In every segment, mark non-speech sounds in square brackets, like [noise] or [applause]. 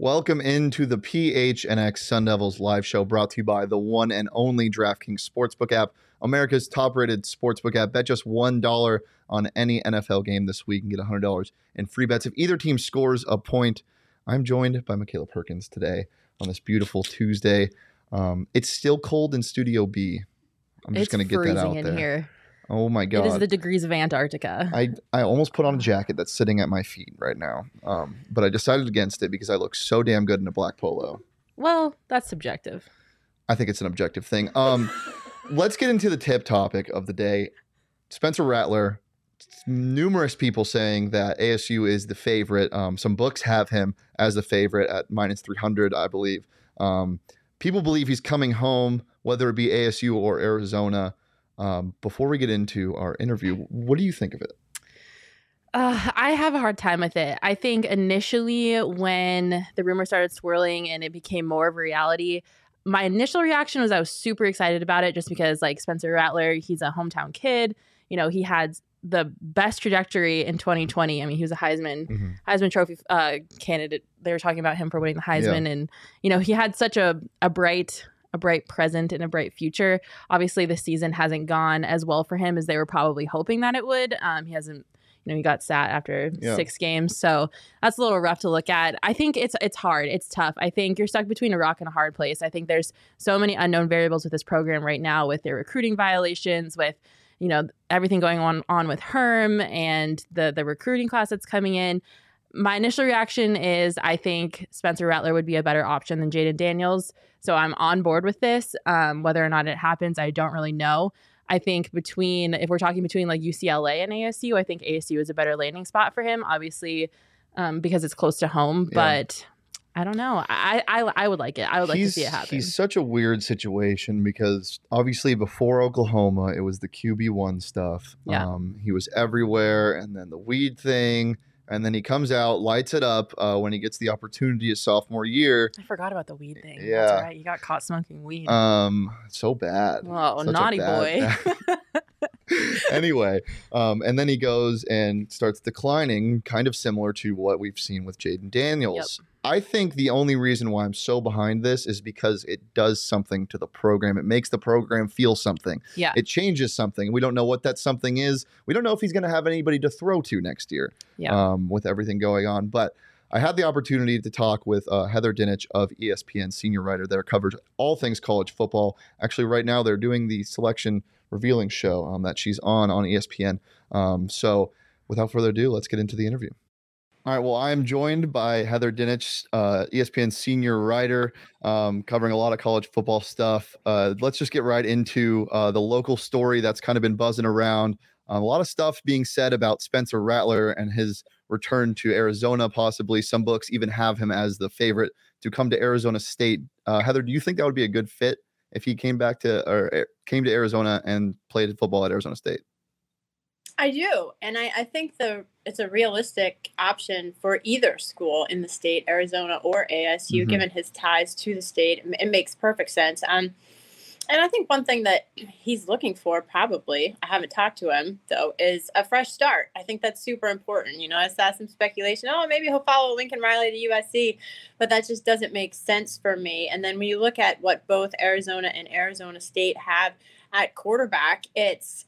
Welcome into the PHNX Sun Devils live show brought to you by the one and only DraftKings Sportsbook app, America's top rated sportsbook app. Bet just $1 on any NFL game this week and get $100 in free bets if either team scores a point. I'm joined by Michaela Perkins today on this beautiful Tuesday. Um, it's still cold in Studio B. I'm just going to get that out in there. here. Oh my god! It is the degrees of Antarctica. I I almost put on a jacket that's sitting at my feet right now, um, but I decided against it because I look so damn good in a black polo. well, that's subjective. I think it's an objective thing. Um, let's get into the tip topic of the day. Spencer Rattler. Numerous people saying that ASU is the favorite. Um, some books have him as the favorite at minus 300, I believe. Um, people believe he's coming home, whether it be ASU or Arizona. Um, before we get into our interview, what do you think of it? Uh, I have a hard time with it. I think initially when the rumor started swirling and it became more of a reality, my initial reaction was I was super excited about it just because like Spencer Rattler, he's a hometown kid. You know, he had the best trajectory in 2020. I mean, he was a Heisman Mhm. Heisman Trophy uh, candidate. They were talking about him for winning the Heisman, and you know he had such a a bright a bright present and a bright future. Obviously, the season hasn't gone as well for him as they were probably hoping that it would. Um, he hasn't. You know, he got sat after Yeah. six games, so that's a little rough to look at. I think it's it's hard. It's tough. I think you're stuck between a rock and a hard place. I think there's so many unknown variables with this program right now, with their recruiting violations, with you know everything going on on with Herm and the the recruiting class that's coming in. My initial reaction is I think Spencer Rattler would be a better option than Jayden Daniels. So I'm on board with this. Um, whether or not it happens, I don't really know. I think between if we're talking between like UCLA and ASU, I think ASU is a better landing spot for him. Obviously, um, because it's close to home. Yeah. But I don't know. I, I I would like it. I would like he's, to see it happen. He's such a weird situation because obviously before Oklahoma, it was the QB one stuff. Yeah. Um, he was everywhere, and then the weed thing, and then he comes out, lights it up uh, when he gets the opportunity his sophomore year. I forgot about the weed thing. Yeah. That's right. You got caught smoking weed. Um, so bad. Whoa, Such a naughty bad- boy. [laughs] [laughs] [laughs] anyway, um, and then he goes and starts declining, kind of similar to what we've seen with Jayden Daniels. I think the only reason why I'm so behind this is because it does something to the program. It makes the program feel something. yeah. It changes something. We don't know what that something is. We don't know if he's going to have anybody to throw to next year Yeah. um, with everything going on. But I had the opportunity to talk with uh, Heather Dinich of ESPN, senior writer there, covers all things college football. Actually, right now they're doing the selection revealing show um, that she's on on ESPN. Um, so, without further ado, let's get into the interview. All right. Well, I am joined by Heather Dinich, uh, ESPN senior writer, um, covering a lot of college football stuff. Uh, let's just get right into uh, the local story that's kind of been buzzing around. Um, a lot of stuff being said about Spencer Rattler and his return to Arizona, possibly. Some books even have him as the favorite to come to Arizona State. Uh, Heather, do you think that would be a good fit if he came back to or eh, came to Arizona and played football at Arizona State? I do, and I, I think the it's a realistic option for either school in the state, Arizona or ASU, Mhm. given his ties to the state. It makes perfect sense. Um, And I think one thing that he's looking for, probably, I haven't talked to him though, is a fresh start. I think that's super important. You know, I saw some speculation, oh, maybe he'll follow Lincoln Riley to USC, but that just doesn't make sense for me. And then when you look at what both Arizona and Arizona State have at quarterback, it's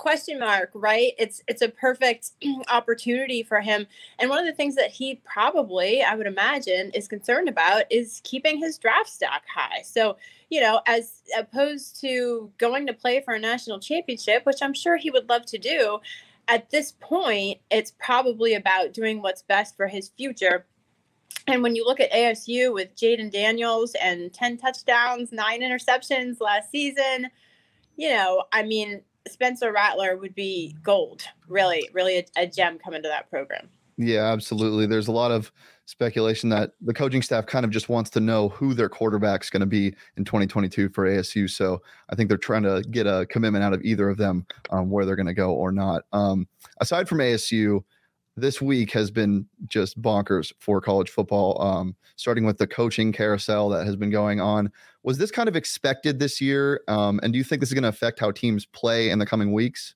question mark right? It's it's a perfect [clears throat] opportunity for him. And one of the things that he probably i would imagine is concerned about is keeping his draft stock high. So you know as opposed to going to play for a national championship which i'm sure he would love to do at this point it's probably about doing what's best for his future. And when you look at ASU with Jayden Daniels and 10 touchdowns, nine interceptions last season, you know, I mean, Spencer Rattler would be gold. Really, really a, a, gem coming to that program. Yeah, absolutely. There's a lot of speculation that the coaching staff kind of just wants to know who their quarterback's going to be in 2022 for ASU. So I think they're trying to get a commitment out of either of them um, where they're going to go or not. Um, aside from ASU, this week has been just bonkers for college football, um, starting with the coaching carousel that has been going on. Was this kind of expected this year? Um, and do you think this is going to affect how teams play in the coming weeks?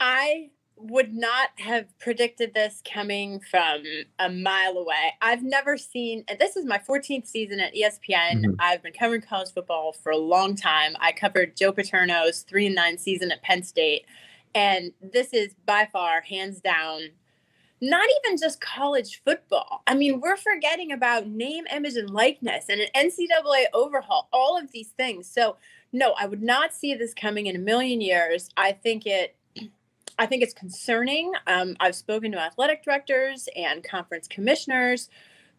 I would not have predicted this coming from a mile away. I've never seen, and this is my 14th season at ESPN. Mm-hmm. I've been covering college football for a long time. I covered Joe Paterno's three and nine season at Penn State. And this is by far, hands down, not even just college football. I mean, we're forgetting about name, image, and likeness and an NCAA overhaul, all of these things. So, no, I would not see this coming in a million years. I think it. [clears throat] I think it's concerning. Um, I've spoken to athletic directors and conference commissioners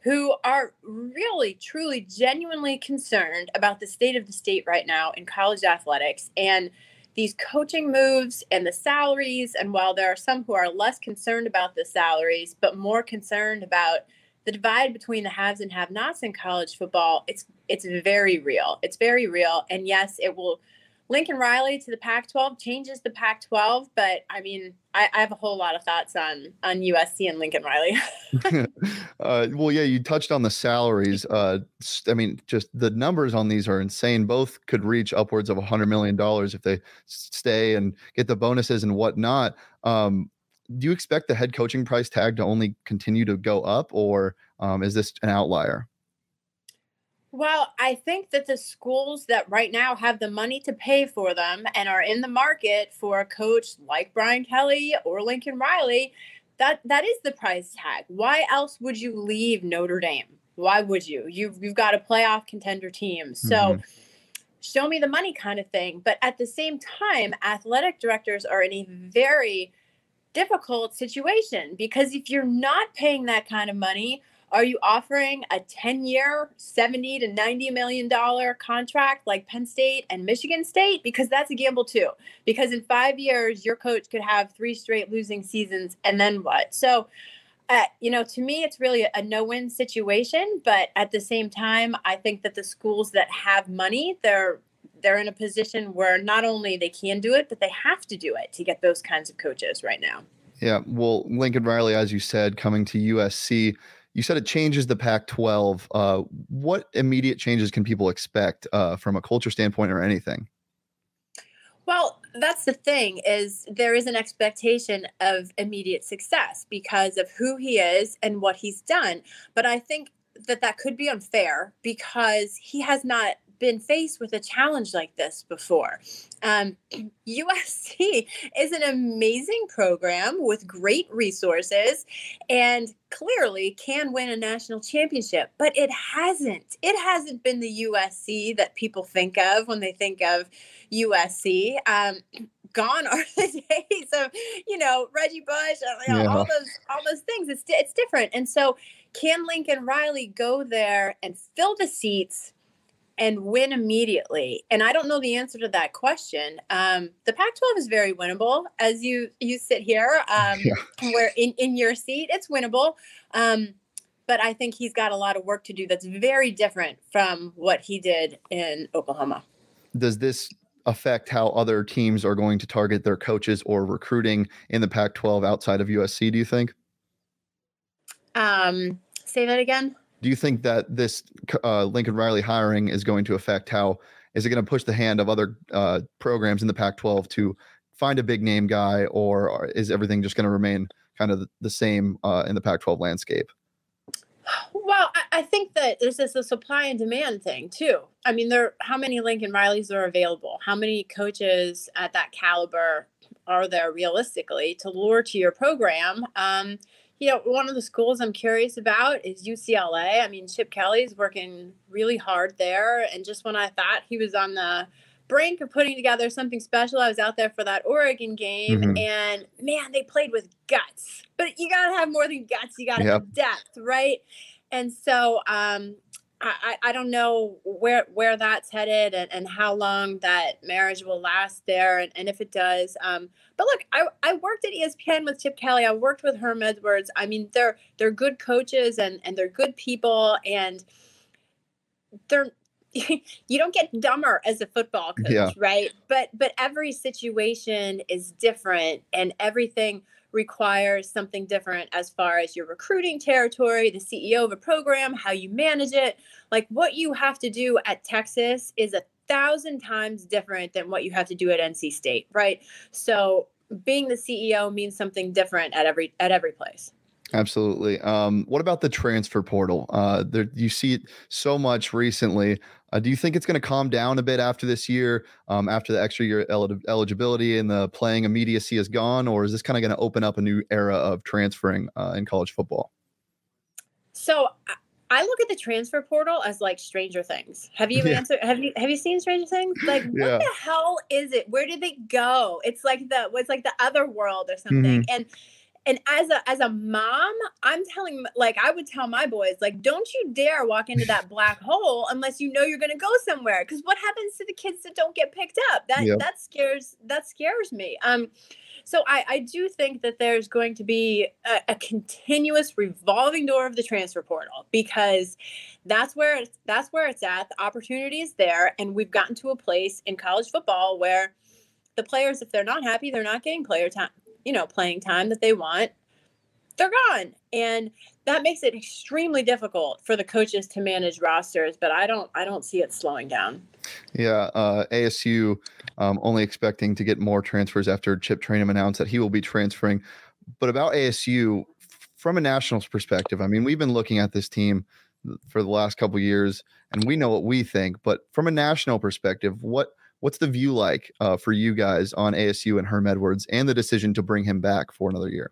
who are really, truly, genuinely concerned about the state of the state right now in college athletics. And these coaching moves and the salaries. And while there are some who are less concerned about the salaries, but more concerned about the divide between the haves and have-nots in college football, it's it's very real. It's very real. And yes, it will Lincoln Riley to the Pac-12 changes the Pac-12, but I mean, I, I, have a whole lot of thoughts on on USC and Lincoln Riley. [laughs] [laughs] uh, well, yeah, you touched on the salaries. Uh, I mean, just the numbers on these are insane. Both could reach upwards of hundred million dollars if they stay and get the bonuses and whatnot. Um, do you expect the head coaching price tag to only continue to go up, or um, is this an outlier? Well, I think that the schools that right now have the money to pay for them and are in the market for a coach like Brian Kelly or Lincoln Riley, that that is the price tag. Why else would you leave Notre Dame? Why would you? You've you've got a playoff contender team. So mm-hmm. show me the money kind of thing. But at the same time, athletic directors are in a very difficult situation because if you're not paying that kind of money, are you offering a 10 year, 70 to 90 million dollar contract like Penn State and Michigan State? Because that's a gamble too. Because in five years, your coach could have three straight losing seasons, and then what? So, uh, you know, to me, it's really a no win situation. But at the same time, I think that the schools that have money, they're they're in a position where not only they can do it, but they have to do it to get those kinds of coaches right now. Yeah, well, Lincoln Riley, as you said, coming to USC, you said it changes the Pac 12. Uh, what immediate changes can people expect uh, from a culture standpoint or anything? Well, that's the thing is there is an expectation of immediate success because of who he is and what he's done. But I think that that could be unfair because he has not been faced with a challenge like this before. Um, [clears throat] USC is an amazing program with great resources and clearly can win a national championship, but it hasn't. It hasn't been the USC that people think of when they think of USC. Um, [clears throat] gone are the [laughs] days of you know Reggie Bush, uh, you know, yeah. all those all those things. It's it's different, and so can Lincoln Riley go there and fill the seats? And win immediately? And I don't know the answer to that question. Um, the Pac-12 is very winnable, as you you sit here, um, yeah. where in in your seat, it's winnable. Um, but I think he's got a lot of work to do. That's very different from what he did in Oklahoma. Does this affect how other teams are going to target their coaches or recruiting in the Pac-12 outside of USC? Do you think? Um, say that again do you think that this uh, Lincoln Riley hiring is going to affect how? Is it going to push the hand of other uh, programs in the Pac-12 to find a big name guy, or is everything just going to remain kind of the same uh, in the Pac-12 landscape? Well, I, think that this is a supply and demand thing too. I mean, there how many Lincoln Rileys are available? How many coaches at that caliber are there realistically to lure to your program? Um, you know, one of the schools I'm curious about is UCLA. I mean, Chip Kelly's working really hard there, and just when I thought he was on the brink of putting together something special. I was out there for that Oregon game, mm-hmm. and man, they played with guts. But you gotta have more than guts. You gotta yep. have depth, right? And so, um, I, I don't know where where that's headed and, and how long that marriage will last there and, and if it does. Um, but look, I, I worked at ESPN with Chip Kelly. I worked with Herm Edwards. I mean, they're they're good coaches and and they're good people and they're [laughs] you don't get dumber as a football coach, yeah. right? But but every situation is different and everything requires something different as far as your recruiting territory, the CEO of a program, how you manage it. Like what you have to do at Texas is a thousand times different than what you have to do at NC State, right? So being the CEO means something different at every at every place. Absolutely. Um, what about the transfer portal? Uh, there, you see it so much recently. Uh, do you think it's going to calm down a bit after this year, um, after the extra year el- eligibility and the playing immediacy is gone, or is this kind of going to open up a new era of transferring uh, in college football? So I look at the transfer portal as like Stranger Things. Have you yeah. answered? Have you have you seen Stranger Things? Like, [laughs] what yeah. the hell is it? Where did they go? It's like the what's like the other world or something, mm-hmm. and and as a as a mom i'm telling like i would tell my boys like don't you dare walk into that [laughs] black hole unless you know you're going to go somewhere. Because what happens to the kids that don't get picked up? That yep. that scares that scares me. Um so I, I do think that there's going to be a, a continuous revolving door of the transfer portal because that's where it's that's where it's at. The opportunity is there and we've gotten to a place in college football where the players if they're not happy they're not getting player time you know, playing time that they want, they're gone. And that makes it extremely difficult for the coaches to manage rosters, but I don't I don't see it slowing down. Yeah, uh, ASU um, only expecting to get more transfers after Chip Trayanum announced that he will be transferring. But about ASU, from a nationals perspective, I mean, we've been looking at this team for the last couple years, and we know what we think. But from a national perspective, what What's the view like uh, for you guys on ASU and Herm Edwards and the decision to bring him back for another year?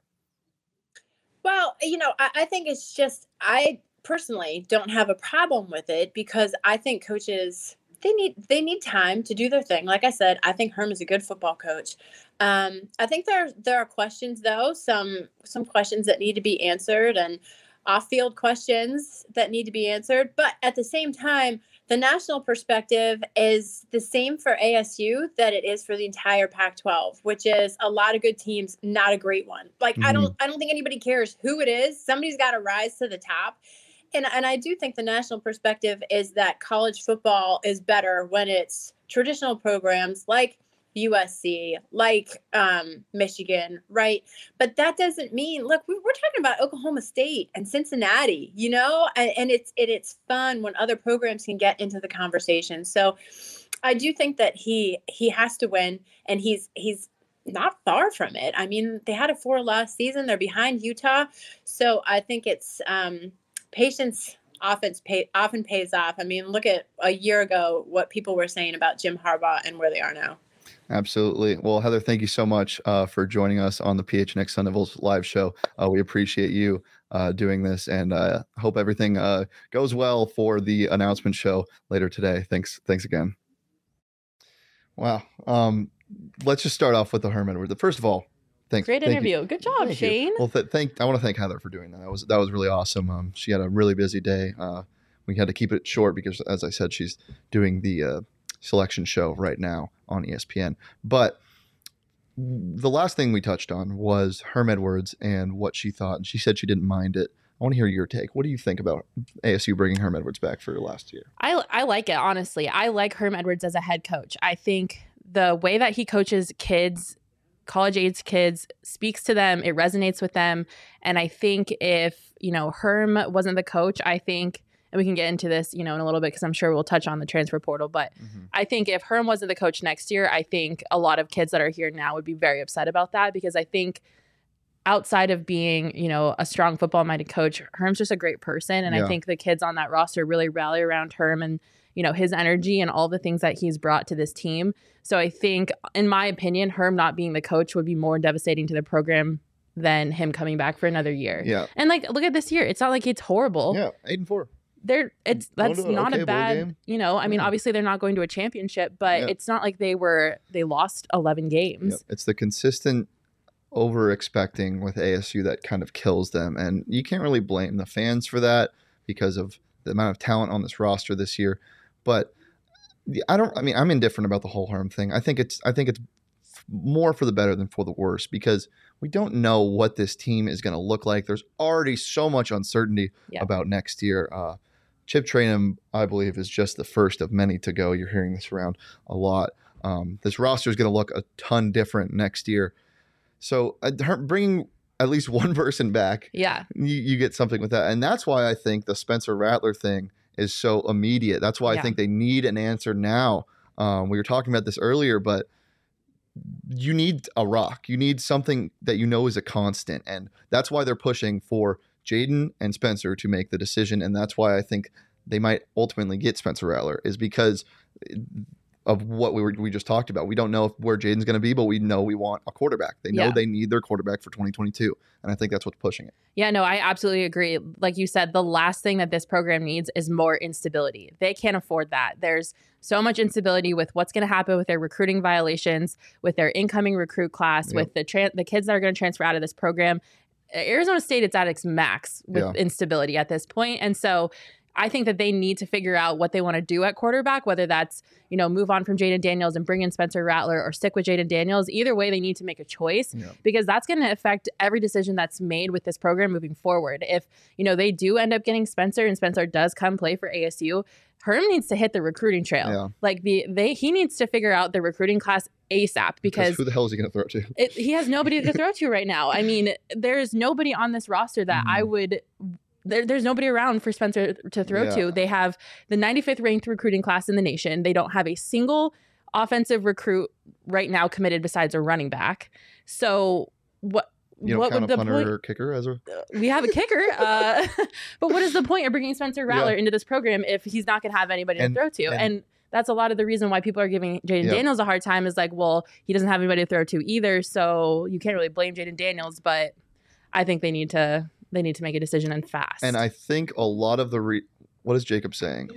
Well, you know, I, I think it's just, I personally don't have a problem with it because I think coaches they need they need time to do their thing. Like I said, I think Herm is a good football coach. Um, I think there there are questions though, some some questions that need to be answered and off field questions that need to be answered. But at the same time, the national perspective is the same for ASU that it is for the entire Pac-12, which is a lot of good teams, not a great one. Like mm-hmm. I don't I don't think anybody cares who it is. Somebody's got to rise to the top. And and I do think the national perspective is that college football is better when it's traditional programs like USC, like um, Michigan, right? But that doesn't mean look, we, are talking about Oklahoma State and Cincinnati, you know, and, and it's it, it's fun when other programs can get into the conversation. So I do think that he he has to win, and he's he's not far from it. I mean, they had a four loss season; they're behind Utah, so I think it's um, patience often pay, often pays off. I mean, look at a year ago what people were saying about Jim Harbaugh and where they are now. Absolutely. Well, Heather, thank you so much uh, for joining us on the PHNX Sun Devils live show. Uh, we appreciate you uh, doing this and uh, hope everything uh, goes well for the announcement show later today. Thanks. Thanks again. Wow. Um, let's just start off with the Herm Edwards. First of all, thanks. Great thank interview. You. Good job, thank Shane. You. Well, th- thank. I want to thank Heather for doing that. That was that was really awesome. Um, she had a really busy day. Uh, we had to keep it short because, as I said, she's doing the selection show right now on ESPN. But the last thing we touched on was Herm Edwards and what she thought. And she said she didn't mind it. I want to hear your take. What do you think about ASU bringing Herm Edwards back for last year? I, I like it, honestly. I like Herm Edwards as a head coach. I think the way that he coaches kids college age kids, speaks to them, it resonates with them. And I think if, you know, Herm wasn't the coach, I think and we can get into this, you know, in a little bit because I'm sure we'll touch on the transfer portal. But mm-hmm. I think if Herm wasn't the coach next year, I think a lot of kids that are here now would be very upset about that because I think outside of being, you know, a strong football minded coach, Herm's just a great person. And yeah. I think the kids on that roster really rally around Herm and, you know, his energy and all the things that he's brought to this team. So I think, in my opinion, Herm not being the coach would be more devastating to the program than him coming back for another year. Yeah. And like, look at this year. It's not like it's horrible. Yeah. Eight and four they're it's that's not okay a bad you know i mean yeah. obviously they're not going to a championship but yeah. it's not like they were they lost 11 games yep. it's the consistent over expecting with asu that kind of kills them and you can't really blame the fans for that because of the amount of talent on this roster this year but i don't i mean i'm indifferent about the whole Herm thing i think it's i think it's more for the better than for the worse because we don't know what this team is going to look like. There's already so much uncertainty yeah. about next year. Uh, Chip Trayanum, I believe, is just the first of many to go. You're hearing this around a lot. Um, this roster is going to look a ton different next year. So uh, bringing at least [laughs] one person back, yeah, you, you, get something with that, and that's why I think the Spencer Rattler thing is so immediate. That's why yeah. I think they need an answer now. Um, we were talking about this earlier, but you need a rock. You need something that you know is a constant, and that's why they're pushing for Jayden and Spencer to make the decision, and that's why I think they might ultimately get Spencer Rattler is because of what we were we just talked about. We don't know if, where Jayden's going to be, but we know we want a quarterback. They know yeah. they need their quarterback for 2022, and I think that's what's pushing it. Yeah, no, I absolutely agree. Like you said, the last thing that this program needs is more instability. They can't afford that. There's so much instability with what's going to happen with their recruiting violations, with their incoming recruit class, yep. with the tra- the kids that are going to transfer out of this program, Arizona State it's at its max with yeah. instability at this point, and so I think that they need to figure out what they want to do at quarterback, whether that's, you know, move on from Jayden Daniels and bring in Spencer Rattler or stick with Jayden Daniels. Either way, they need to make a choice yeah. because that's going to affect every decision that's made with this program moving forward. If, you know, they do end up getting Spencer and Spencer does come play for ASU, Herm needs to hit the recruiting trail. Yeah. Like the they he needs to figure out the recruiting class ASAP because, because who the hell is he going to throw to? It, he has nobody to throw to right now. I mean, there's nobody on this roster that mm. I would. There, there's nobody around for Spencer to throw yeah. to. They have the 95th ranked recruiting class in the nation. They don't have a single offensive recruit right now committed besides a running back. So what you what would the punter point? or kicker as a uh, we have a kicker uh, [laughs] but what is the point of bringing spencer rattler yeah. into this program if he's not going to have anybody and, to throw to and, and, that's a lot of the reason why people are giving Jayden yeah. Daniels a hard time is like, well, he doesn't have anybody to throw to either, so you can't really blame Jayden Daniels. But I think they need to they need to make a decision and fast. And I think a lot of the re- what is Jacob saying?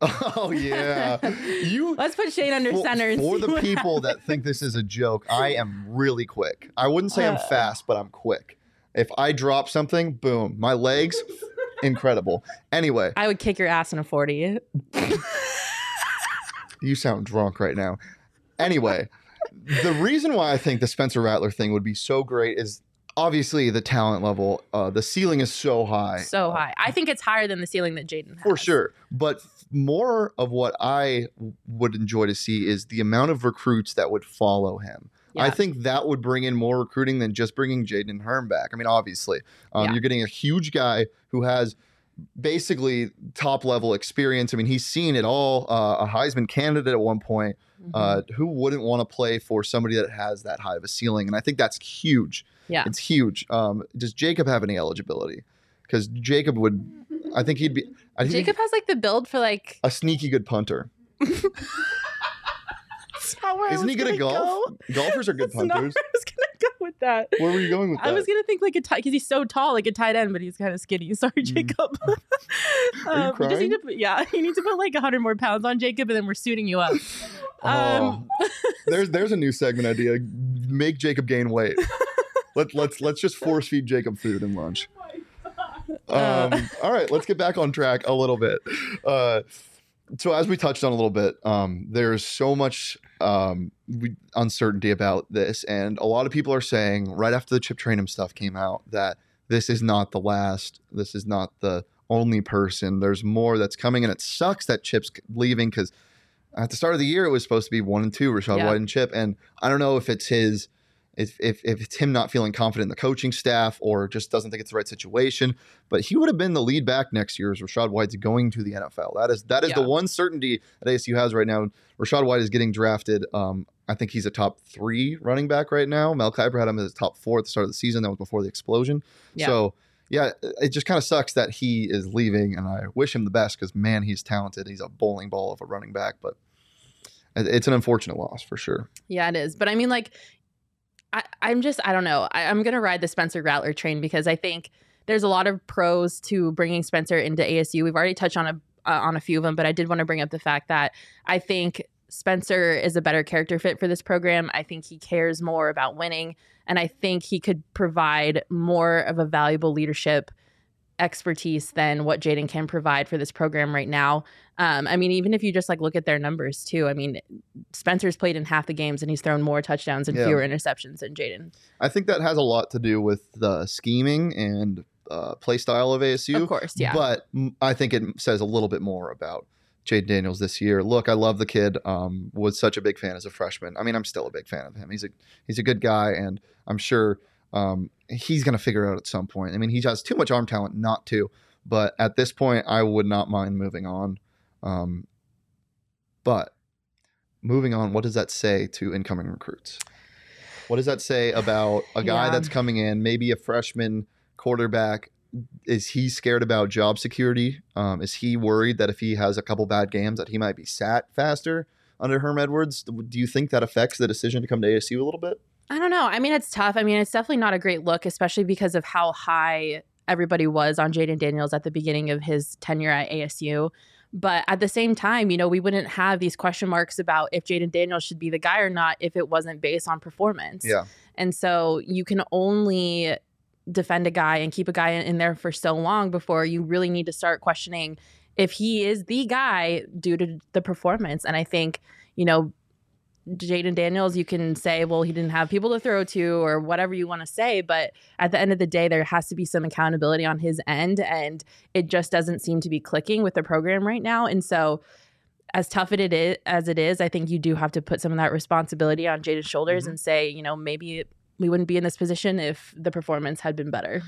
[laughs] Oh yeah, you. [laughs] Let's put Shane under for, center. for the people that think this is a joke, I am really quick. I wouldn't say uh, I'm fast, but I'm quick. If I drop something, boom, my legs, [laughs] incredible. Anyway, I would kick your ass in a forty. you sound drunk right now. Anyway, the reason why I think the Spencer Rattler thing would be so great is obviously the talent level, uh, the ceiling is so high. So high. I think it's higher than the ceiling that Jayden has. For sure. But more of what I would enjoy to see is the amount of recruits that would follow him. Yeah. I think that would bring in more recruiting than just bringing Jayden Herm back. I mean, obviously, um, yeah. you're getting a huge guy who has basically top level experience. I mean, he's seen it all. Uh, a Heisman candidate at one point. Mm-hmm. Uh, who wouldn't want to play for somebody that has that high of a ceiling? And I think that's huge. Yeah. It's huge. Um, does Jacob have any eligibility? Because Jacob would, I think he'd be. I think Jacob has like the build for like a sneaky good punter. Isn't he good at golf? Go. Golfers are good punters. I was gonna go with that. Where were you going with that? I was gonna think like a tight because he's so tall, like a tight end, but he's kind of skinny. [laughs] Sorry, mm. Jacob. Mm. [laughs] are you [laughs] um, crying? You to, yeah, you need to put like hundred more pounds on Jacob, and then we're suiting you up. Um, oh. there's there's a new segment idea. Make Jacob gain weight. Let, let's let's just force feed Jacob food and lunch. [laughs] Oh um, all right, let's get back on track a little bit. Uh, so as we touched on a little bit, um, there's so much um, uncertainty about this, and a lot of people are saying right after the Chip Trayanum stuff came out that this is not the last. This is not the only person. There's more that's coming, and it sucks that Chip's leaving because at the start of the year it was supposed to be one and two, Rachaad yeah. White and Chip, and I don't know if it's his if, if, if it's him not feeling confident in the coaching staff or just doesn't think it's the right situation. But he would have been the lead back next year as Rachaad White's going to the NFL. That is that is the one certainty that ASU has right now. Rachaad White is getting drafted. Um, I think he's a top three running back right now. Mel Kiper had him as top four at the start of the season. That was before the explosion. Yeah. So yeah, it just kind of sucks that he is leaving, and I wish him the best because man, he's talented. He's a bowling ball of a running back, but it's an unfortunate loss for sure. Yeah, it is. But I mean, like, I, I'm just, I don't know. I, I'm going to ride the Spencer Rattler train because I think there's a lot of pros to bringing Spencer into ASU. We've already touched on a uh, on a few of them, but I did want to bring up the fact that I think Spencer is a better character fit for this program. I think he cares more about winning, and I think he could provide more of a valuable leadership expertise than what Jayden can provide for this program right now. Um, I mean, even if you just like look at their numbers too, I mean, Spencer's played in half the games and he's thrown more touchdowns and Yeah. fewer interceptions than Jayden. I think that has a lot to do with the scheming and uh, play style of ASU. Of course, yeah. But I think it says a little bit more about Jayden Daniels this year. Look, I love the kid. Um, was such a big fan as a freshman. I mean, I'm still a big fan of him. He's a he's a good guy, and I'm sure um, he's going to figure it out at some point. I mean, he has too much arm talent not to. But at this point, I would not mind moving on. Um, but moving on, what does that say to incoming recruits? What does that say about a guy Yeah. that's coming in, maybe a freshman quarterback? Is he scared about job security? Um, is he worried that if he has a couple bad games that he might be sat faster under Herm Edwards? Do you think that affects the decision to come to ASU a little bit? I don't know. I mean, it's tough. I mean, it's definitely not a great look, especially because of how high everybody was on Jayden Daniels at the beginning of his tenure at ASU. But at the same time, you know, we wouldn't have these question marks about if Jayden Daniels should be the guy or not if it wasn't based on performance. Yeah. And so you can only defend a guy and keep a guy in, in there for so long before you really need to start questioning if he is the guy due to the performance. And I think, you know, Jayden Daniels, you can say, well, he didn't have people to throw to or whatever you want to say. But at the end of the day, there has to be some accountability on his end. And it just doesn't seem to be clicking with the program right now. And so, as tough it is as it is, I think you do have to put some of that responsibility on Jayden's shoulders Mhm. and say, you know, maybe we wouldn't be in this position if the performance had been better.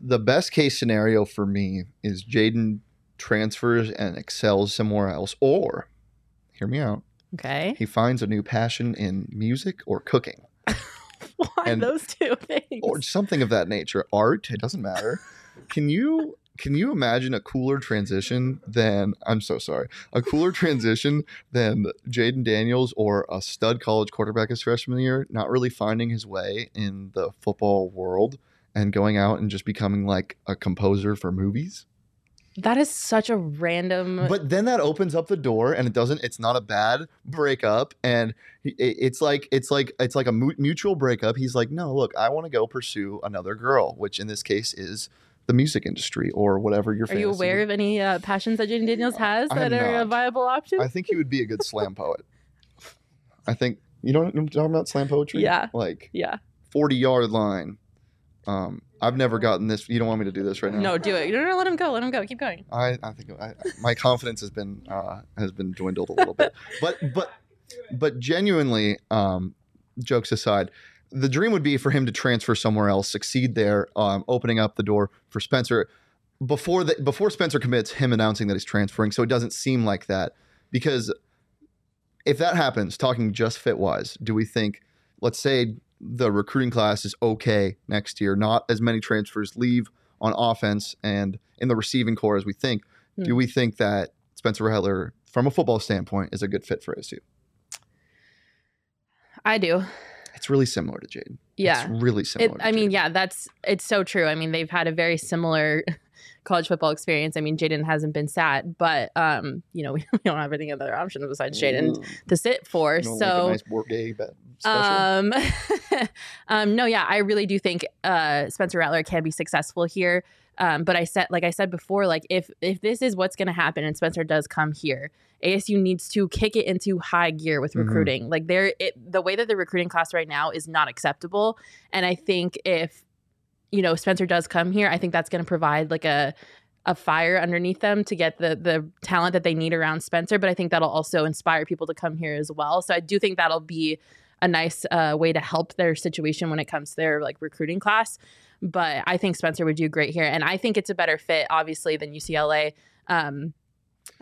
The best case scenario for me is Jayden transfers and excels somewhere else, or hear me out, Okay. he finds a new passion in music or cooking. [laughs] Why And- those two things? or something of that nature art it doesn't matter can you can you imagine a cooler transition than i'm so sorry a cooler transition than jayden daniels or a stud college quarterback his freshman year not really finding his way in the football world and going out and just becoming like a composer for movies that is such a random. but then that opens up the door and it doesn't it's not a bad breakup and it- it's like it's like it's like a mu- mutual breakup he's like no look i want to go pursue another girl which in this case is the music industry or whatever you're are you aware of any uh, passions that Jayden Daniels has that are a viable option? i think he would be a good slam poet i think you know what i'm talking about slam poetry Yeah. like yeah. 40 yard line um i've never gotten this you don't want me to do this right now No, do it. No, no, let him go. Let him go. Keep going. I, I think I, my confidence has been uh, has been dwindled a little bit, [laughs] but but but genuinely, um, jokes aside, the dream would be for him to transfer somewhere else, succeed there, um, opening up the door for Spencer before the before Spencer commits, him announcing that he's transferring, so it doesn't seem like that. Because if that happens, talking just fit wise, do we think, let's say the recruiting class is okay next year, not as many transfers leave on offense and in the receiving core as we think. Hmm. Do we think that Spencer Rattler, from a football standpoint, is a good fit for ASU? I do. It's really similar to Jayden. Yeah. It's really It, similar. to I mean, yeah, that's it's so true. I mean, they've had a very similar [laughs] college football experience. I mean, Jayden hasn't been sat, but um, you know, [laughs] we don't have any other option besides Jayden to sit for. you don't so like a nice bet special. Um, [laughs] um, no, yeah, I really do think uh, Spencer Rattler can be successful here. Um, but I said, like I said before, like if if this is what's going to happen and Spencer does come here, ASU needs to kick it into high gear with Mhm. recruiting. Like there, it the way that the recruiting class right now is not acceptable. And I think if you know Spencer does come here, I think that's going to provide like a a fire underneath them to get the the talent that they need around Spencer. But I think that'll also inspire people to come here as well. So I do think that'll be a nice uh, way to help their situation when it comes to their like recruiting class. But I think Spencer would do great here, and I think it's a better fit, obviously, than UCLA. Um,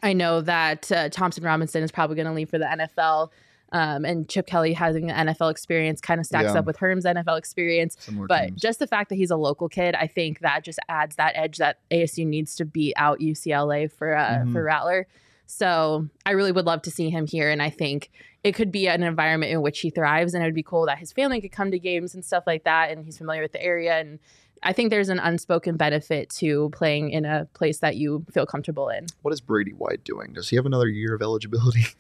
I know that uh, Thompson Robinson is probably going to leave for the NFL. Um, and Chip Kelly having an NFL experience kind of stacks Yeah. up with Herm's NFL experience. But teams. just the fact that he's a local kid, I think that just adds that edge that ASU needs to beat out UCLA for uh, Mhm. for Rattler. So I really would love to see him here, and I think it could be an environment in which he thrives, and it would be cool that his family could come to games and stuff like that, and he's familiar with the area, and I think there's an unspoken benefit to playing in a place that you feel comfortable in. what is Brady White doing? Does he have another year of eligibility? [laughs]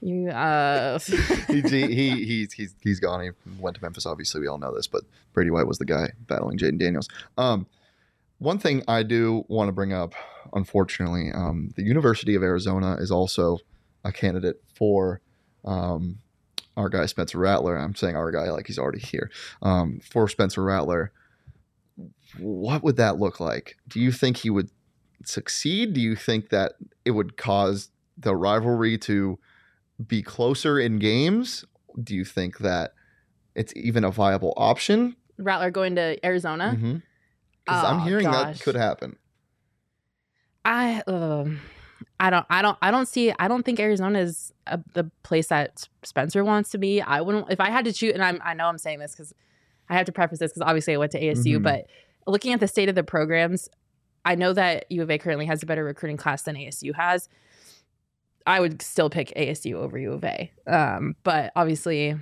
You, uh, [laughs] he, he, he he's he's he's gone. He went to Memphis. Obviously, we all know this, but Brady White was the guy battling Jayden Daniels. Um, one thing I do want to bring up, unfortunately, um, the University of Arizona is also a candidate for um, our guy Spencer Rattler. I'm saying our guy like he's already here. Um, for Spencer Rattler, what would that look like? Do you think he would succeed? Do you think that it would cause the rivalry to be closer in games? Do you think that it's even a viable option? Rattler going to Arizona. Because I'm Oh, hearing gosh. that could happen. I um I don't I don't I don't see I don't think Arizona is a, the place that Spencer wants to be. I wouldn't if I had to choose and I'm I know I'm saying this cuz I have to preface this cuz obviously I went to ASU Mhm. but looking at the state of the programs I know that U of A currently has a better recruiting class than ASU has. I would still pick ASU over U of A. Um but obviously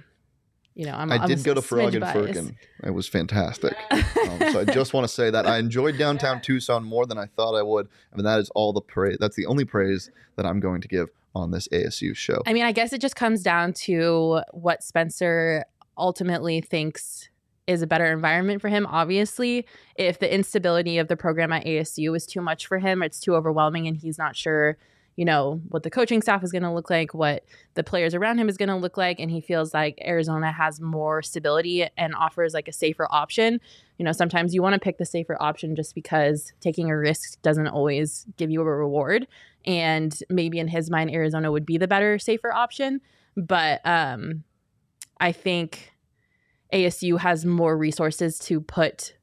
you know I'm I I'm did go to Frog smidge and biased. Firkin. It was fantastic. [laughs] Um, so I just want to say that I enjoyed downtown Tucson more than I thought I would. I mean, that is all the praise. That's the only praise that I'm going to give on this ASU show. I mean, I guess it just comes down to what Spencer ultimately thinks is a better environment for him. Obviously, if the instability of the program at ASU is too much for him, it's too overwhelming, and he's not sure, you know, what the coaching staff is going to look like, what the players around him is going to look like, and he feels like Arizona has more stability and offers like a safer option. You know, sometimes you want to pick the safer option just because taking a risk doesn't always give you a reward and maybe in his mind Arizona would be the better safer option but um I think ASU has more resources to put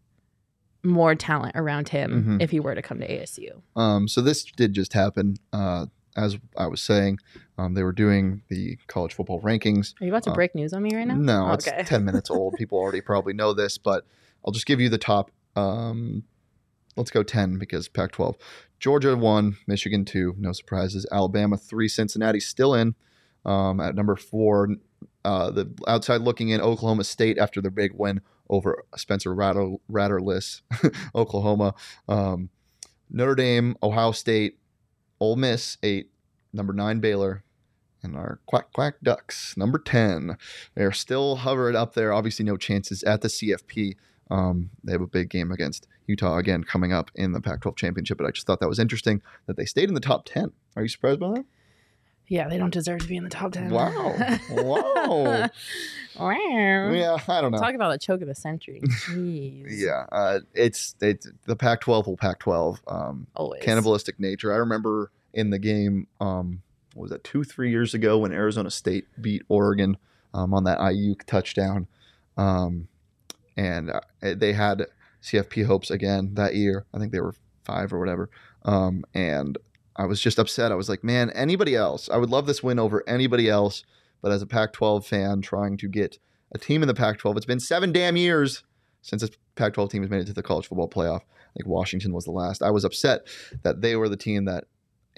more talent around him Mhm. if he were to come to ASU. Um, so this did just happen. Uh, as I was saying, um, they were doing the college football rankings. Are you about to Uh, break news on me right now? No, Oh, it's 10 minutes old. [laughs] People already probably know this, but I'll just give you the top. Um, let's go 10 because Pac 12. Georgia 1, Michigan 2, no surprises. Alabama 3, Cincinnati still in. Um, at number 4, uh, the outside looking in, Oklahoma State after their big win over Spencer Ratter, Ratterless, [laughs] Oklahoma. Um, Notre Dame, Ohio State, Ole Miss 8, number 9, Baylor, and our quack quack ducks number 10 they're still hovered up there. Obviously no chances at the cfp um, they have a big game against utah again coming up in the pac 12 championship but i just thought that was interesting that they stayed in the top 10 are you surprised by that Yeah, they don't deserve to be in the top 10. Wow. Wow. [laughs] wow. yeah i don't know Talk about the choke of the century. [laughs] Jeez. yeah uh, it's it's the pac 12 will pac 12 um, Always. cannibalistic nature. I remember in the game, um, what was that two, three years ago when Arizona State beat Oregon um, on that IU touchdown, um, and uh, they had CFP hopes again that year. I think they were five or whatever, um, and I was just upset. I was like, man, anybody else? I would love this win over anybody else, but as a Pac-12 fan, trying to get a team in the Pac-12, it's been seven damn years since a Pac-12 team has made it to the college football playoff. I think Washington was the last. I was upset that they were the team that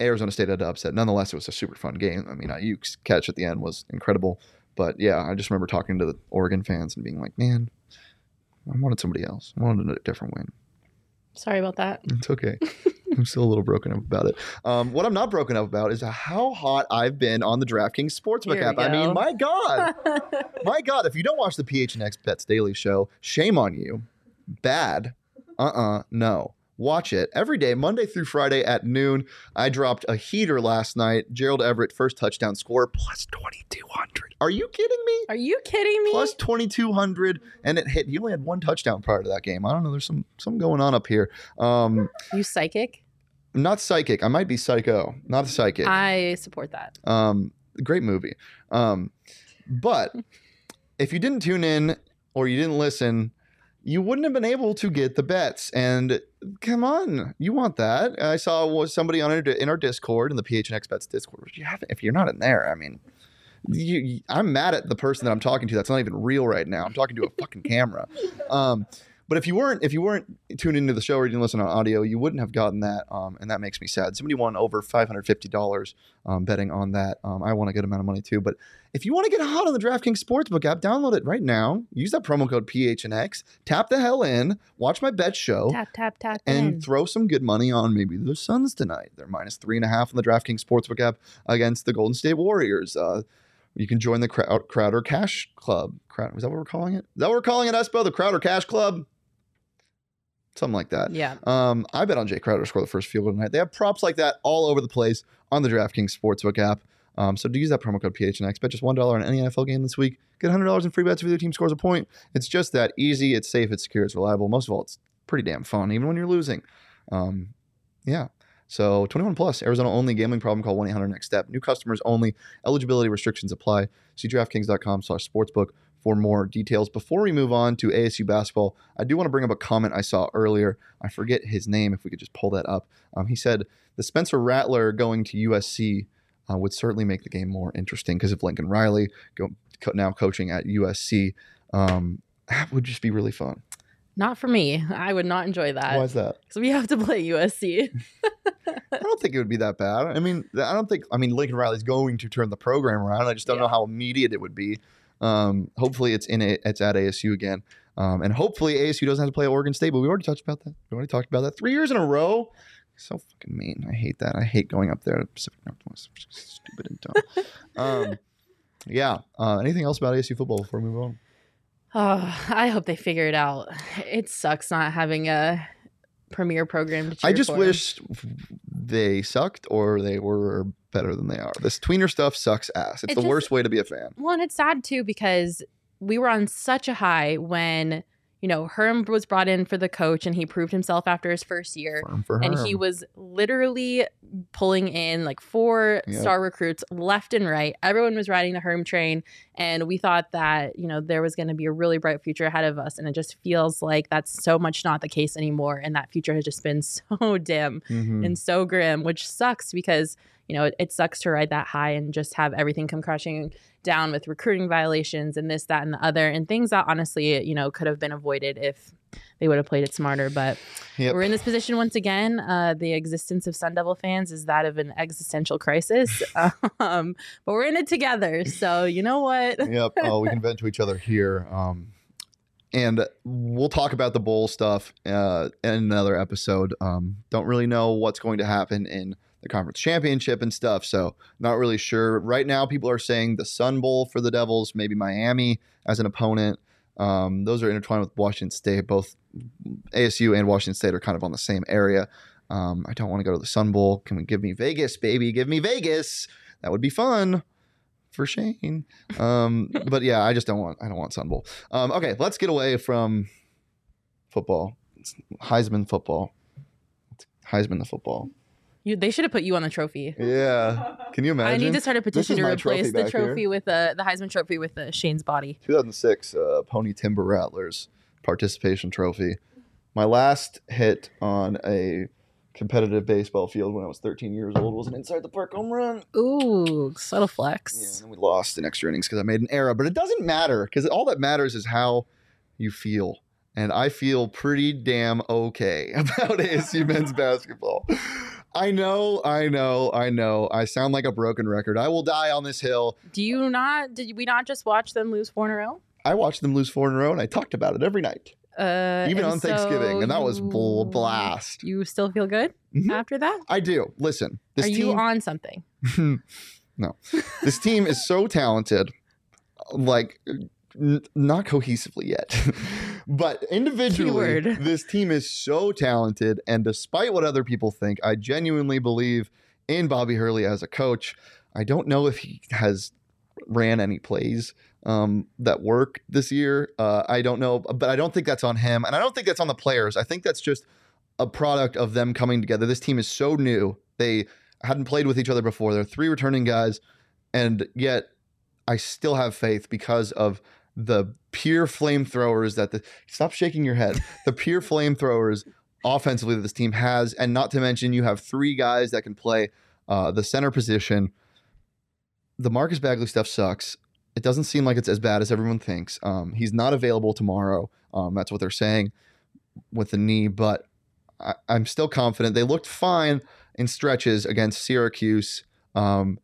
Arizona State had to upset. Nonetheless, it was a super fun game. I mean, Aiyuk's catch at the end was incredible. But yeah, I just remember talking to the Oregon fans and being like, man, I wanted somebody else. I wanted a different win. Sorry about that. It's okay. [laughs] [laughs] I'm still a little broken up about it. Um, what I'm not broken up about is how hot I've been on the DraftKings Sportsbook Here app. I mean, my God. [laughs] My God, if you don't watch the PHNX Bets Daily Show, shame on you. Bad. Uh uh no. Watch it every day, Monday through Friday at noon. I dropped a heater last night. Gerald Everett, first touchdown score, plus 2,200. Are you kidding me? Are you kidding me? Plus 2,200, and it hit. You only had one touchdown prior to that game. I don't know. There's some something going on up here. Um, you psychic? I'm not psychic. I might be psycho. Not a psychic. I support that. Um, great movie. Um, but if you didn't tune in or you didn't listen, you wouldn't have been able to get the bets. And come on, you want that? I saw somebody on our, in our Discord in the PHNX Bets Discord. If, you haven't, if you're not in there, I mean, you, you- I'm mad at the person that I'm talking to. That's not even real right now. I'm talking to a fucking camera. Um, but if you weren't if you weren't tuned into the show or you didn't listen on audio, you wouldn't have gotten that, um, and that makes me sad. Somebody won over five hundred fifty dollars um, betting on that. Um, I want a good amount of money too. But if you want to get hot on the DraftKings Sportsbook app, download it right now. Use that promo code PHNX. Tap the hell in. Watch my bet show. Tap tap tap. and in. throw some good money on maybe the Suns tonight. They're minus three and a half on the DraftKings Sportsbook app against the Golden State Warriors. Uh, you can join the Crowder Cash Club. Crowd, is that what we're calling it? Is that what we're calling it, Espo? The Crowder Cash Club? Something like that. yeah. Um, I bet on Jae Crowder to score the first field goal tonight. They have props like that all over the place on the DraftKings Sportsbook app. Um, so to use that promo code PHNX, bet just one dollar on any NFL game this week. Get hundred dollars in free bets if your team scores a point. It's just that easy. It's safe. It's secure. It's reliable. Most of all, it's pretty damn fun, even when you're losing. Um, yeah. So 21 plus, Arizona only gambling problem call 1 800 next step. New customers only. Eligibility restrictions apply. See DraftKings.com slash sportsbook for more details. Before we move on to ASU basketball, I do want to bring up a comment I saw earlier. I forget his name, if we could just pull that up. Um, he said the Spencer Rattler going to USC uh, would certainly make the game more interesting because of Lincoln Riley go, co- now coaching at USC. Um, that would just be really fun. Not for me. I would not enjoy that. Why is that? Because we have to play USC. [laughs] I don't think it would be that bad. I mean, I don't think. I mean, Lincoln Riley's going to turn the program around. I just don't know how immediate it would be. Um, hopefully, it's in a, it's at ASU again, um, and hopefully ASU doesn't have to play Oregon State. But we already talked about that. We already talked about that three years in a row. So fucking mean. I hate that. I hate going up there to Pacific Northwest. Stupid and dumb. [laughs] um, yeah. Uh, anything else about ASU football before we move on? Oh, I hope they figure it out. It sucks not having a premier program I just for. wish they sucked or they were better than they are. This tweener stuff sucks ass. It's It the just- worst way to be a fan. Well, and it's sad too because we were on such a high when, you know, Herm was brought in for the coach and he proved himself after his first year. And he was literally pulling in like four Yep. star recruits left and right. Everyone was riding the Herm train. And we thought that, you know, there was going to be a really bright future ahead of us. And it just feels like that's so much not the case anymore. And that future has just been [laughs] so dim Mhm. and so grim, which sucks because you know it, it sucks to ride that high and just have everything come crashing down with recruiting violations and this, that, and the other, and things that honestly you know could have been avoided if they would have played it smarter. But Yep. we're in this position once again. Uh, the existence of Sun Devil fans is that of an existential crisis, [laughs] um, but we're in it together. So you know what? yep. Oh, we can vent to each other here. Um, and we'll talk about the bowl stuff uh, in another episode. Um, don't really know what's going to happen in the conference championship and stuff, so not really sure. Right now, people are saying the Sun Bowl for the Devils, maybe Miami as an opponent. Um, those are intertwined with Washington State. Both ASU and Washington State are kind of on the same area. Um, I don't want to go to the Sun Bowl. Can we give me Vegas, baby? Give me Vegas. That would be fun for Shane. Um, [laughs] but yeah, I just don't want I don't want Sun Bowl. Um, okay, let's get away from football. It's Heisman football. It's Heisman the football. You, they should have put you on the trophy. Yeah. Can you imagine? I need to start a petition to replace trophy the back here. trophy with the the Heisman Trophy with the Shane's body. 2006 uh, Pony Timber Rattlers participation trophy. My last hit on a competitive baseball field when I was 13 years old was an inside the park home run. Ooh, subtle Yeah, flex. and we lost in extra innings because I made an error, but it doesn't matter because all that matters is how you feel. And I feel pretty damn okay [laughs] about ASU men's basketball. I know, I know, I know. I sound like a broken record. I will die on this hill. Do you not? Did we not just watch them lose four in a row? I watched them lose four in a row, and I talked about it every night, Uh, even on Thanksgiving, and that was bl- you- blast. You still feel good Mhm. after that? I do. Listen, this Are you team. on something? [laughs] no, this team is so talented, like n- not cohesively yet, [laughs] but individually, Keyword. [laughs] this team is so talented. And despite what other people think, I genuinely believe in Bobby Hurley as a coach. I don't know if he has ran any plays um, that worked this year. Uh, I don't know, but I don't think that's on him, and I don't think that's on the players. I think that's just a product of them coming together. This team is so new; they hadn't played with each other before. They're three returning guys, and yet I still have faith because of the pure flamethrowers that the stop shaking your head. The pure [laughs] flamethrowers offensively that this team has, and not to mention you have three guys that can play uh, the center position. The Marcus Bagley stuff sucks. It doesn't seem like it's as bad as everyone thinks. Um, he's not available tomorrow. Um, that's what they're saying with the knee, but I, am still confident. They looked fine in stretches against Syracuse. Um,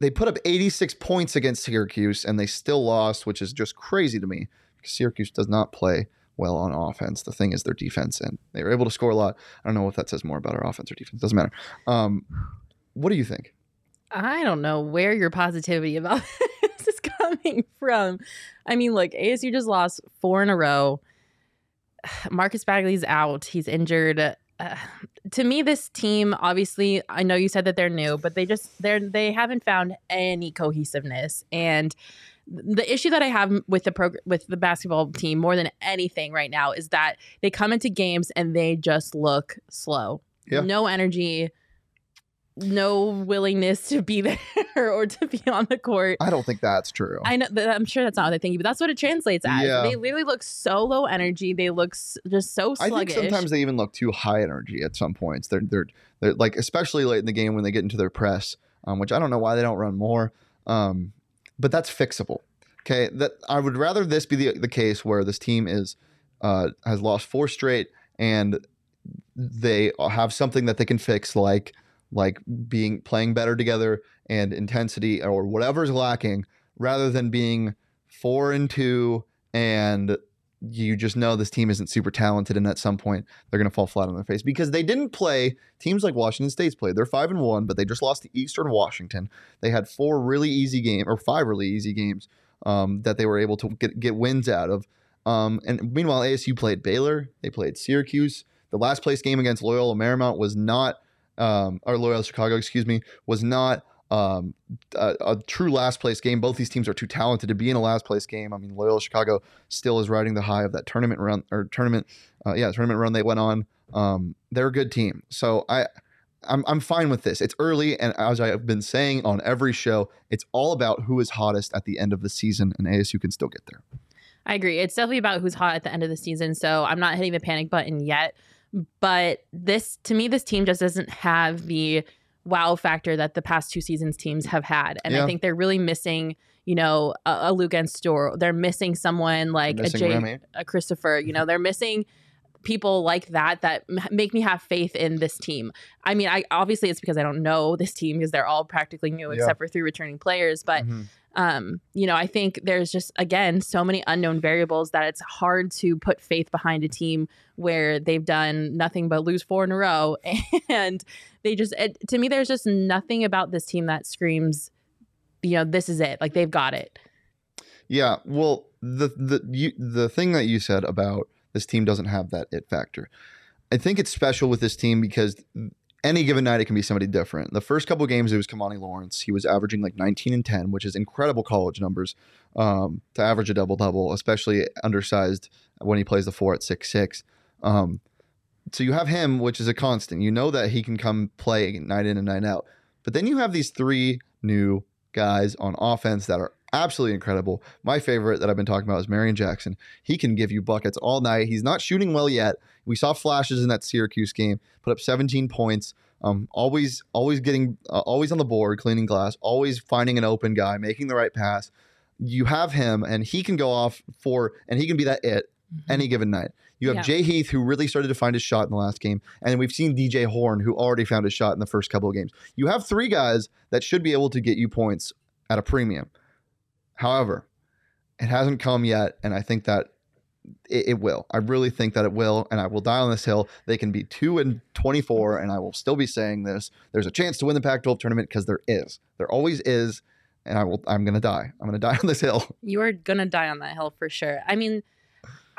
they put up 86 points against Syracuse and they still lost, which is just crazy to me because Syracuse does not play well on offense. The thing is their defense, and they were able to score a lot. I don't know if that says more about our offense or defense. Doesn't matter. Um, what do you think? I don't know where your positivity about [laughs] this is coming from. I mean, look, ASU just lost four in a row. [sighs] Marcus Bagley's out. He's injured uh, to me this team obviously i know you said that they're new but they just they're they haven't found any cohesiveness and the issue that i have with the prog- with the basketball team more than anything right now is that they come into games and they just look slow yeah. no energy no willingness to be [laughs] there or to be on the court. I don't think that's true. I know that I'm sure that's not what they're thinking, but that's what it translates as. Yeah. They literally look so low energy. They look just so sluggish. I think sometimes they even look too high energy at some points. They're they're they're like especially late in the game when they get into their press, um, which I don't know why they don't run more. Um, but that's fixable. Okay, that I would rather this be the the case where this team is uh, has lost four straight and they have something that they can fix like like being playing better together and intensity or whatever's lacking rather than being four and two and you just know this team isn't super talented and at some point they're going to fall flat on their face. Because they didn't play teams like washington state's played they're five and one but they just lost to eastern washington. They had four really easy games or five really easy games um, that they were able to get, get wins out of. Um, and meanwhile asu played baylor they played syracuse. The last place game against loyola marymount was not um, or Loyola Chicago, excuse me, was not um, a, a, true last place game. Both these teams are too talented to be in a last place game. I mean, Loyola Chicago still is riding the high of that tournament run or tournament, uh, yeah, tournament run they went on. Um, they're a good team, so I. I'm, I'm fine with this. It's early, and as I've been saying on every show, it's all about who is hottest at the end of the season, and ASU can still get there. I agree. It's definitely about who's hot at the end of the season. So I'm not hitting the panic button yet. But this, to me, this team just doesn't have the wow factor that the past two seasons teams have had. And yeah. I think they're really missing, you know, a, a Luke Store. They're missing someone like missing a Jay, a Christopher. You know, they're missing people like that that make me have faith in this team. I mean, I obviously it's because I don't know this team because they're all practically new except for three returning players, but mm-hmm um, you know, I think there's just again so many unknown variables that it's hard to put faith behind a team where they've done nothing but lose four in a row, [laughs] and they just it, to me, there's just nothing about this team that screams, you know, this is it. Like they've got it. Yeah, well, the the you, the thing that you said about this team doesn't have that it factor. I think it's special with this team because any given night it can be somebody different. The first couple games it was Kimani Lawrence. He was averaging like 19 and 10, which is incredible college numbers um, to average a double double, especially undersized when he plays the four at six six. Um, so you have him, which is a constant. You know that he can come play night in and night out. But then you have these three new guys on offense that are absolutely incredible. My favorite that I've been talking about is Marreon Jackson. He can give you buckets all night. He's not shooting well yet. We saw flashes in that Syracuse game. Put up 17 points. Um, always, always getting, uh, always on the board, cleaning glass. Always finding an open guy, making the right pass. You have him, and he can go off for, and he can be that it mm-hmm. any given night. You have yeah. Jay Heath, who really started to find his shot in the last game, and we've seen DJ Horne, who already found his shot in the first couple of games. You have three guys that should be able to get you points at a premium. However, it hasn't come yet, and I think that it, it, will. I really think that it will, and I will die on this hill. They can be two and twenty-four, and I will still be saying this. There's a chance to win the Pac-12 tournament because there is. There always is, and I will. I'm gonna die. I'm gonna [laughs] die on this hill. You are gonna die on that hill for sure. I mean.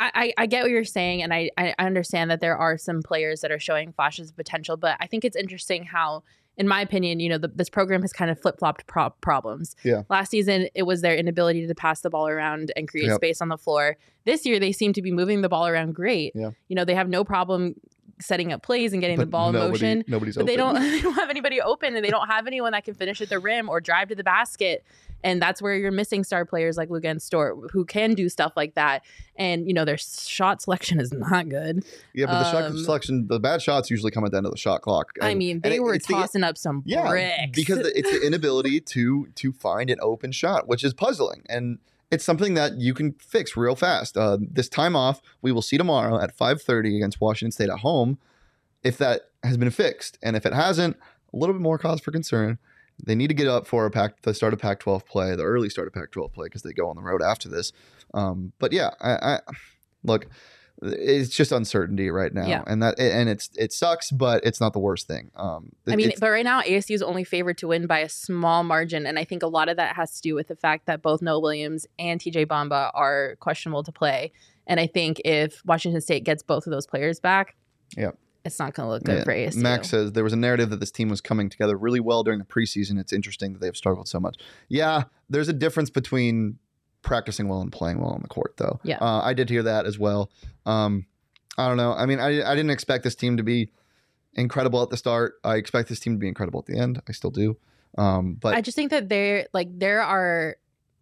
I, I get what you're saying, and I, I understand that there are some players that are showing flashes of potential, but I think it's interesting how in my opinion, you know, the, this program has kind of flip flopped pro- problems. Yeah. Last season, it was their inability to pass the ball around and create yep. space on the floor. This year, they seem to be moving the ball around great. Yeah. You know, they have no problem setting up plays and getting But the ball nobody- in motion. Nobody's But open. they don't [laughs] they don't have anybody open and they don't have anyone that can finish at the rim or drive to the basket. And that's where you're missing star players like Luka and Stort who can do stuff like that. And you know, their shot selection is not good. Yeah, but the shot Um, selection, the bad shots usually come at the end of the shot clock. I mean, they it- were it's the- tossing up some yeah, bricks. because the, it's the [laughs] inability to to find an open shot, which is puzzling, and it's something that you can fix real fast. Uh, this time off, we will see tomorrow at 5:30 against Washington State at home, if that has been fixed, and if it hasn't, a little bit more cause for concern. They need to get up for a pack the start of Pac-12 play, the early start of Pac-12 play, because they go on the road after this. Um, but yeah, I, I look. It's just uncertainty right now, Yeah. and that and it's it sucks, but it's not the worst thing. Um, I mean, but right now ASU is only favored to win by a small margin, and I think a lot of that has to do with the fact that both Noah Williams and TJ Bamba are questionable to play. And I think if Washington State gets both of those players back, Yep. it's not going to look good Yeah, for ASU. Max says there was a narrative that this team was coming together really well during the preseason. It's interesting that they've struggled so much. Yeah, there's a difference between practicing well and playing well on the court, though. Yeah. uh, I did hear that as well. Um, I don't know. I mean, I, I didn't expect this team to be incredible at the start. I expect this team to be incredible at the end. I still do. Um, but I just think that there, like, there are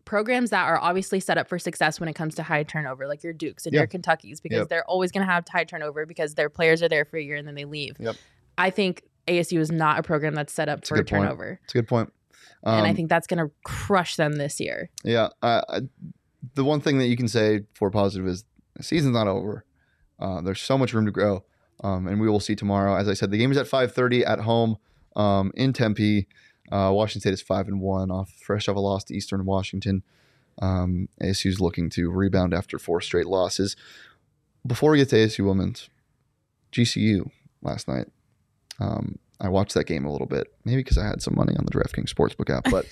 programs that are obviously set up for success when it comes to high turnover, like your Dukes and Yeah. your Kentuckies, because Yep. they're always going to have high turnover because their players are there for a year and then they leave. Yep. I think ASU is not a program that's set up That's a for good turnover. it's a good point. And I Um, think that's going to crush them this year. Yeah. I, the one thing that you can say for positive is the season's not over. Uh, there's so much room to grow, um, and we will see tomorrow. As I said, the game is at 5:30 at home um, in Tempe. Uh, Washington State is five and one, off fresh off a loss to Eastern Washington. Um, ASU is looking to rebound after four straight losses. Before we get to ASU women's, GCU last night. Um, I watched that game a little bit, maybe because I had some money on the DraftKings Sportsbook app, but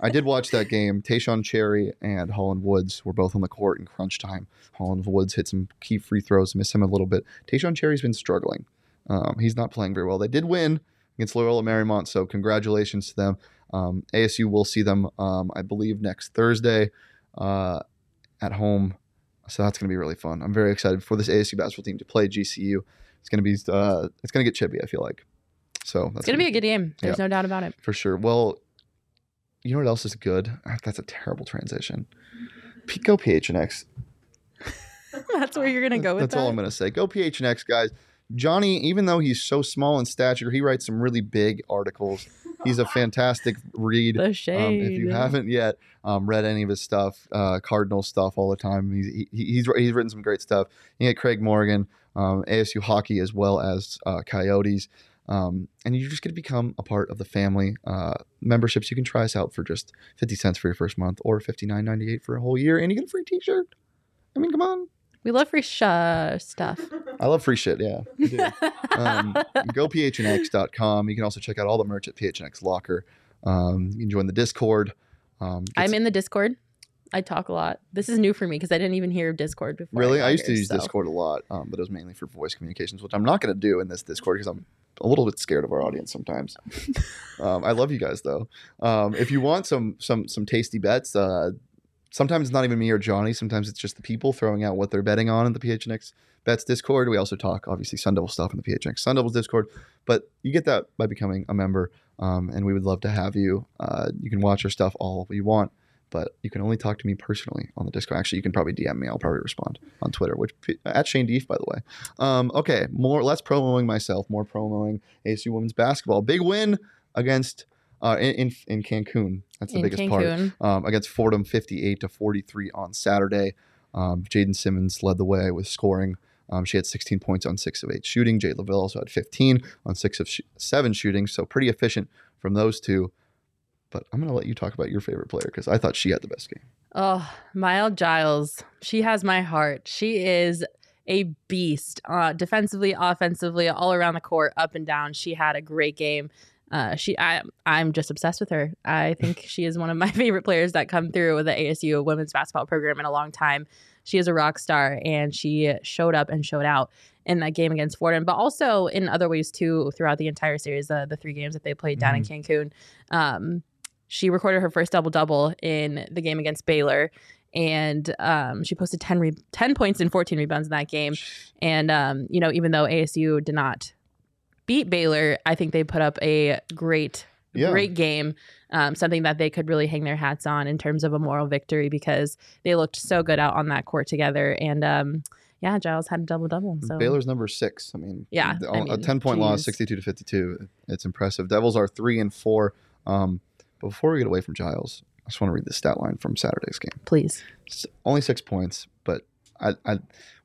I did watch that game. [laughs] Taeshon Cherry and Holland Woods were both on the court in crunch time. Holland Woods hit some key free throws, missed him a little bit. Taeshon Cherry's been struggling. Um, he's not playing very well. They did win against Loyola Marymount, so congratulations to them. Um, ASU will see them, um, I believe, next Thursday uh, at home. So that's going to be really fun. I'm very excited for this ASU basketball team to play GCU. It's going to be uh, it's going to get chippy. I feel like. So that's It's going to be a good game. There's no doubt about it. for sure. Well, you know what else is good? Ah, That's a terrible transition. Go PHNX. [laughs] That's where you're going to go with That's that. all I'm going to say. Go PHNX, guys. Johnny, even though he's so small in stature, he writes some really big articles. He's a fantastic [laughs] read. the Um, shade. if you haven't yet um, read any of his stuff, uh, Cardinal stuff all the time, he's, he, he's he's written some great stuff. You get Craig Morgan, um, ASU hockey, as well as uh, Coyotes, um, and you're just going to become a part of the family. Uh, memberships you can try us out for just fifty cents for your first month, or fifty nine ninety eight for a whole year, and you get a free T shirt. I mean, come on! we love free sh- uh, stuff. I love free shit. Yeah, [laughs] I do. um, go phnx.com. You can also check out all the merch at PHNX Locker. Um, you can join the Discord. Um, I'm in the Discord. I talk a lot. This is new for me because I didn't even hear of Discord before. Really, got I used to use so. Discord a lot, um, but it was mainly for voice communications, which I'm not going to do in this Discord because I'm a little bit scared of our audience sometimes. [laughs] um, I love you guys though. Um, if you want some some some tasty bets, uh, sometimes it's not even me or Johnny. Sometimes it's just the people throwing out what they're betting on in the PHNX Bets Discord. We also talk obviously Sun Devil stuff in the PHNX Sun Devils Discord, but you get that by becoming a member, um, and we would love to have you. Uh, you can watch our stuff all you want but you can only talk to me personally on the Discord. Actually, you can probably DM me. I'll probably respond on Twitter, which at Shane Deef, by the way. Um, okay, more less promoing myself, more promoing ASU women's basketball. Big win against uh, in, in in Cancun. That's the in biggest part. Um, against Fordham, fifty-eight to forty-three on Saturday. Um, Jaddan Simmons led the way with scoring. Um, she had 16 points on six of eight shooting. Jade Loville also had 15 on six of sh- seven shooting, so pretty efficient from those two. But I'm going to let you talk about your favorite player because I thought she had the best game. Oh, Miles Giles. She has my heart. She is a beast, uh, defensively, offensively, all around the court, up and down. She had a great game. Uh, she, I, I'm just obsessed with her. I [laughs] think she is one of my [laughs] favorite players that come through with the ASU women's basketball program in a long time. She is a rock star, and she showed up and showed out in that game against Fordham, but also in other ways too throughout the entire series, uh, the three games that they played down in Cancun. Um, she recorded her first double double in the game against Baylor. and um, she posted 10, re- 10 points and 14 rebounds in that game. And, um, you know, even though ASU did not beat Baylor, I think they put up a great, Yeah. great game. Um, something that they could really hang their hats on in terms of a moral victory because they looked so good out on that court together. And um, yeah, Giles had a double double. So Baylor's number six. I mean, Yeah, I a mean, ten point loss, sixty-two to fifty-two. It's impressive. Devils are three and four. Um, but before we get away from Giles, I just want to read the stat line from Saturday's game. please. It's only six points, but I, I,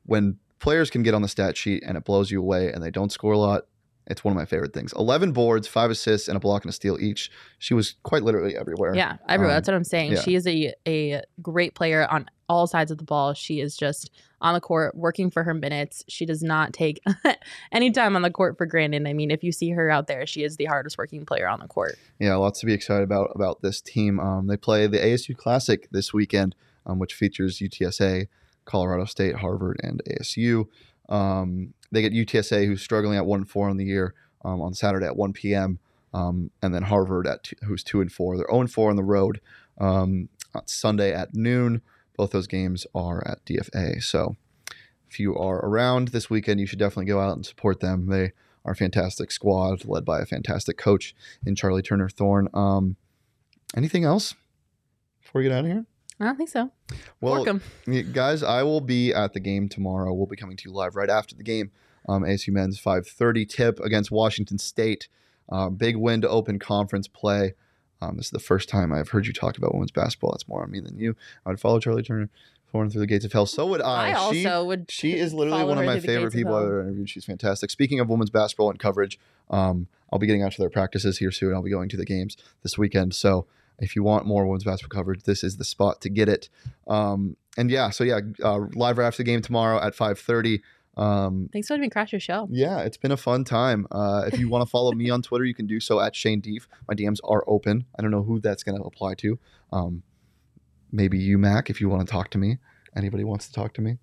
when players can get on the stat sheet and it blows you away and they don't score a lot, it's one of my favorite things. Eleven boards, five assists, and a block and a steal each. She was quite literally everywhere. Yeah, everywhere. Um, That's what I'm saying. yeah. She is a a great player on all sides of the ball. She is just on the court working for her minutes. She does not take [laughs] any time on the court for granted. I mean, if you see her out there, she is the hardest working player on the court. Yeah, lots to be excited about about this team. Um, they play the ASU Classic this weekend, um, which features UTSA, Colorado State, Harvard, and ASU. Um, they get UTSA, who's struggling at one and four on the year, um, on Saturday at one p.m., um, and then Harvard at two, who's two and four. They're zero and four on the road um, on Sunday at noon. Both those games are at DFA. So if you are around this weekend, you should definitely go out and support them. They are a fantastic squad led by a fantastic coach in Charli Turner Thorn. Um, anything else before we get out of here? I don't think so. Well, y- guys, I will be at the game tomorrow. We'll be coming to you live right after the game. Um, ASU men's 5:30 tip against Washington State. Uh, big win to open conference play. Um, this is the first time I've heard you talk about women's basketball. That's more on me than you. I would follow Charli Turner Thorn through the gates of hell. So would I. I She- also would. she is literally one of my favorite people I've ever interviewed. She's fantastic. Speaking of women's basketball and coverage, um, I'll be getting out to their practices here soon. I'll be going to the games this weekend. So if you want more women's basketball coverage, this is the spot to get it. Um, and yeah, so yeah, uh, live right after the game tomorrow at 5:30. Um, Thanks for letting me crash your show. yeah, it's been a fun time. Uh, if you want to follow me on Twitter, you can do so at Shane Deef. My DMs are open. I don't know who that's going to apply to. Um, maybe you, Mac, if you want to talk to me. Anybody wants to talk to me?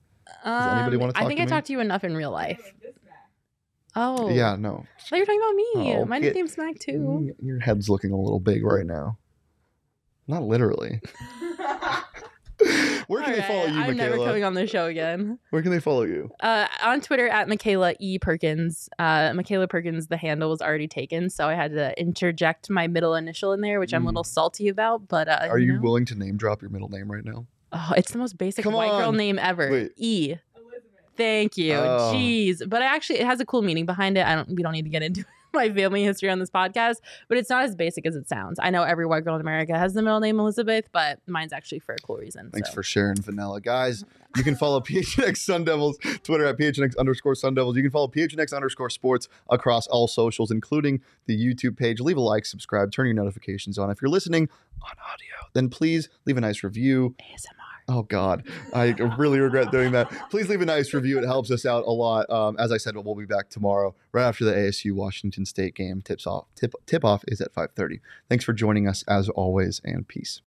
anybody Um, wanna talk I think to I me? talked to you enough in real life. Oh Yeah, no. I thought you were talking about me. Oh, My get- nickname's Smack too. Your head's looking a little big right now. Not literally. [laughs] Where can they Alright, follow you, I'm never coming on the show again. Where can they follow you? Uh, on Twitter at Michaela E Perkins. Uh, Michaela Perkins, the handle was already taken, so I had to interject my middle initial in there, which I'm a Mm. little salty about. But uh, Are you know. willing to name drop your middle name right now? Oh, it's the most basic Come white girl on. name ever. Wait. E. Thank you. Oh. Jeez, but I actually, it has a cool meaning behind it. I don't. We don't need to get into [laughs] my family history on this podcast, but it's not as basic as it sounds. I know every white girl in America has the middle name Elizabeth, but mine's actually for a cool reason. Thanks so. for sharing, Vanilla. Guys, [laughs] you can follow PHNX Sun Devils, Twitter at PHNX underscore Sun Devils. You can follow PHNX underscore sports across all socials, including the YouTube page. Leave a like, subscribe, turn your notifications on. If you're listening on audio, then please leave a nice review. ASMR. Oh God, I really regret doing that. Please leave a nice review; it helps us out a lot. Um, as I said, we'll be back tomorrow, right after the ASU Washington State game. Tips off. Tip tip off is at five thirty. Thanks for joining us as always, and peace.